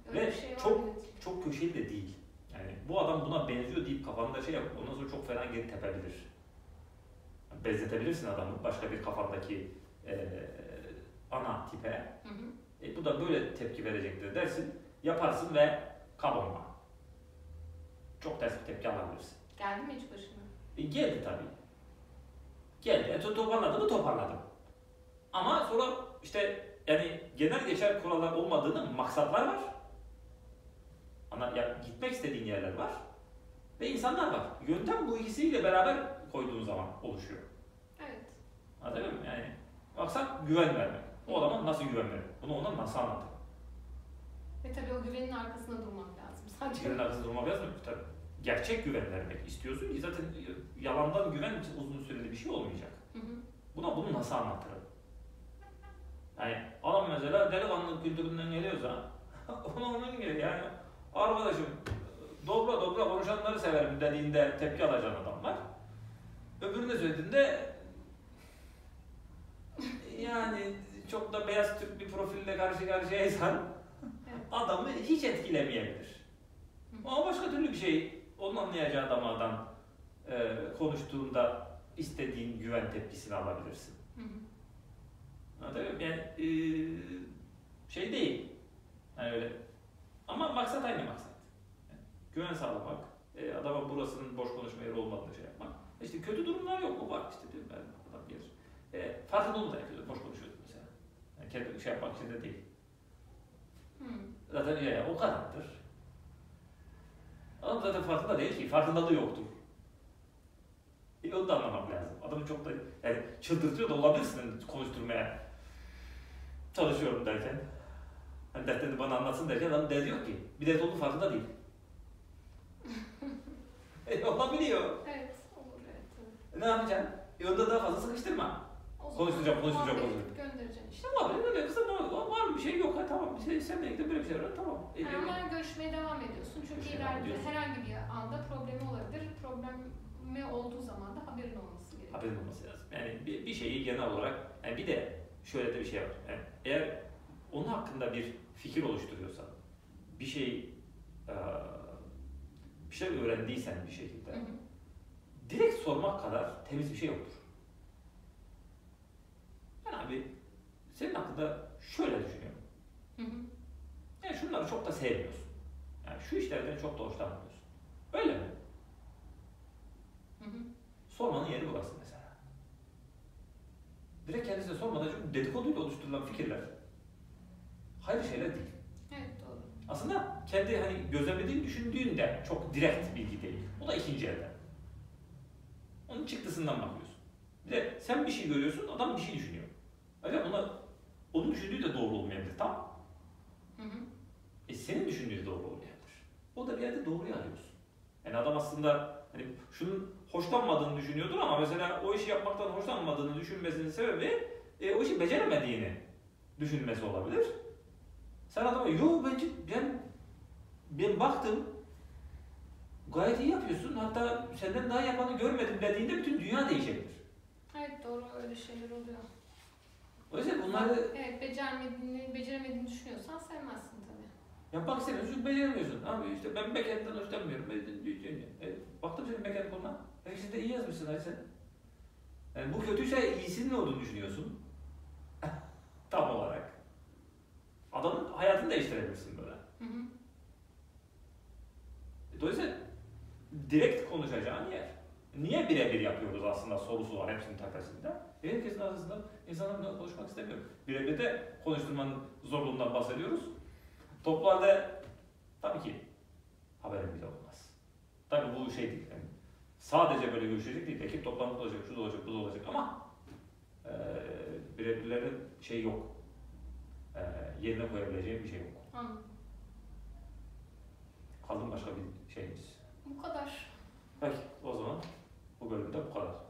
Öyle Ve şey çok- evet. çok köşeli de değil. Yani bu adam buna benziyor deyip kafanda şey yapıp ondan sonra çok fena geri tepebilir. Benzetebilirsin adamı başka bir kafandaki eee, ana tipe. Hı hı. E, bu da böyle tepki verecektir dersin. Yaparsın ve kabonma. Çok ters bir tepki alabilirsin. Geldi mi hiç başına? E, geldi tabii. Geldi. E, to- toparladı mı toparladım. Ama sonra işte yani genel geçer kurallar olmadığını maksatlar var. Ana, ya, gitmek istediğin yerler var. Ve insanlar var. Yöntem bu ikisiyle beraber koyduğun zaman oluşuyor. Evet. Anladın mı? Yani maksat güven vermek. O adama nasıl güven verir? Bunu ona nasıl anlatır? Ve tabii o güvenin arkasında durmak lazım. Sadece Güvenin arkasında durmak lazım. Tabii. Gerçek güven vermek istiyorsun ki zaten yalandan güven uzun süreli bir şey olmayacak. Hı hı. Buna bunu nasıl anlatırım? Yani adam mesela delikanlı kültüründen geliyorsa (laughs) ona onun gibi yani arkadaşım dobra dobra konuşanları severim dediğinde tepki alacağın adam var. Öbürüne söylediğinde (laughs) yani çok da beyaz Türk bir profille karşı karşıyaysan. Adamı hiç etkilemeyebilir. Ama başka türlü bir şey onun anlayacağı damardan e, konuştuğunda istediğin güven tepkisini alabilirsin. Mı? Yani e, şey değil. Yani öyle. Ama maksat aynı maksat. Yani güven sağlamak, e, adama burasının boş konuşma yeri olmadığını şey yapmak. İşte kötü durumlar yok mu? Var işte diyorum ben adam gelir. E, farkında da yapıyordu, boş konuşuyordu mesela. Yani kendi şey yapmak için de değil. Hı. Zaten ya, o kadardır. Adam zaten farkında değil ki, farkındalığı yoktur. E, onu da anlamak lazım. Adamı çok da yani çıldırtıyor da olabilirsin hani konuşturmaya çalışıyorum derken. Hani dertlerini bana anlatsın derken adam dert yok ki. Bir dert olduğu farkında değil. (laughs) e, olabiliyor. Evet. Olur evet. E, ne yapacaksın? E, onda daha fazla sıkıştırma. Konuşturacağım, konuşturacağım, muhabbet konuşturacağım. Göndereceksin işte. Var öyle kısa var, var bir şey yok ha tamam. Sen, senle ilgili böyle bir şey var tamam. E, Yani Hemen görüşmeye devam ediyorsun. Çünkü Görüşmeye devam ileride ediyorsun. herhangi bir anda problemi olabilir. Problemi olduğu zaman da haberin olması gerekiyor. haberin olması lazım. Yani bir, bir şeyi genel olarak, yani bir de şöyle de bir şey var. Yani eğer onun hakkında bir fikir oluşturuyorsan, bir şey eee, bir şey öğrendiysen bir şekilde, Hı hı. direkt sormak kadar temiz bir şey yoktur. Yani abi senin hakkında şöyle düşünüyorum. Hı hı. Yani şunları çok da sevmiyorsun. Yani şu işlerden çok da hoşlanmıyorsun. Öyle mi? Hı hı. Sormanın yeri burası mesela. Direkt kendisine sormadan çünkü dedikoduyla oluşturulan fikirler hayır şeyler değil. Evet doğru. Aslında kendi hani gözlemlediğin düşündüğün de çok direkt bilgi değil. O da ikinci elden. Onun çıktısından bakıyorsun. Bir de sen bir şey görüyorsun, adam bir şey düşünüyor. Acaba ona, onun düşündüğü de doğru olmayabilir, tamam Hı hı. E senin düşündüğün de doğru olmayabilir. O da bir yerde doğruyu arıyorsun. Yani adam aslında hani şunun hoşlanmadığını düşünüyordur ama mesela o işi yapmaktan hoşlanmadığını düşünmesinin sebebi e, o işi beceremediğini düşünmesi olabilir. Sen adama yo bence ben ben baktım gayet iyi yapıyorsun hatta senden daha yapanı görmedim dediğinde bütün dünya değişebilir. Evet doğru öyle şeyler oluyor. O yüzden bunları Evet beceremediğini, beceremediğini düşünüyorsan sevmezsin tabii. yapmak istemiyorsun çünkü beceremiyorsun. Abi işte ben backend'den hoşlanmıyorum. E, baktım senin backend konuna. E işte de iyi yazmışsın hadi sen. Yani bu kötüyse iyisinin ne olduğunu düşünüyorsun. (laughs) Tam olarak. Adamın hayatını değiştirebilirsin böyle. Hı hı. E, Dolayısıyla direkt konuşacağın yer. Niye birebir yapıyoruz aslında sorusu var hepsinin tepesinde. Herkesin arasında İnsanlarla konuşmak istemiyorum. Bir evlete konuşturmanın zorluğundan bahsediyoruz. Toplarda tabii ki haberim bile olmaz. Tabii bu şey değil. Yani sadece böyle görüşecek değil. Ekip toplantısı olacak, şu da olacak, bu da olacak ama e, birebirlerin şey yok. E, yerine koyabileceğim bir şey yok. Anladım. Kaldım başka bir şeyimiz. Bu kadar. Peki o zaman bu bölümde bu kadar.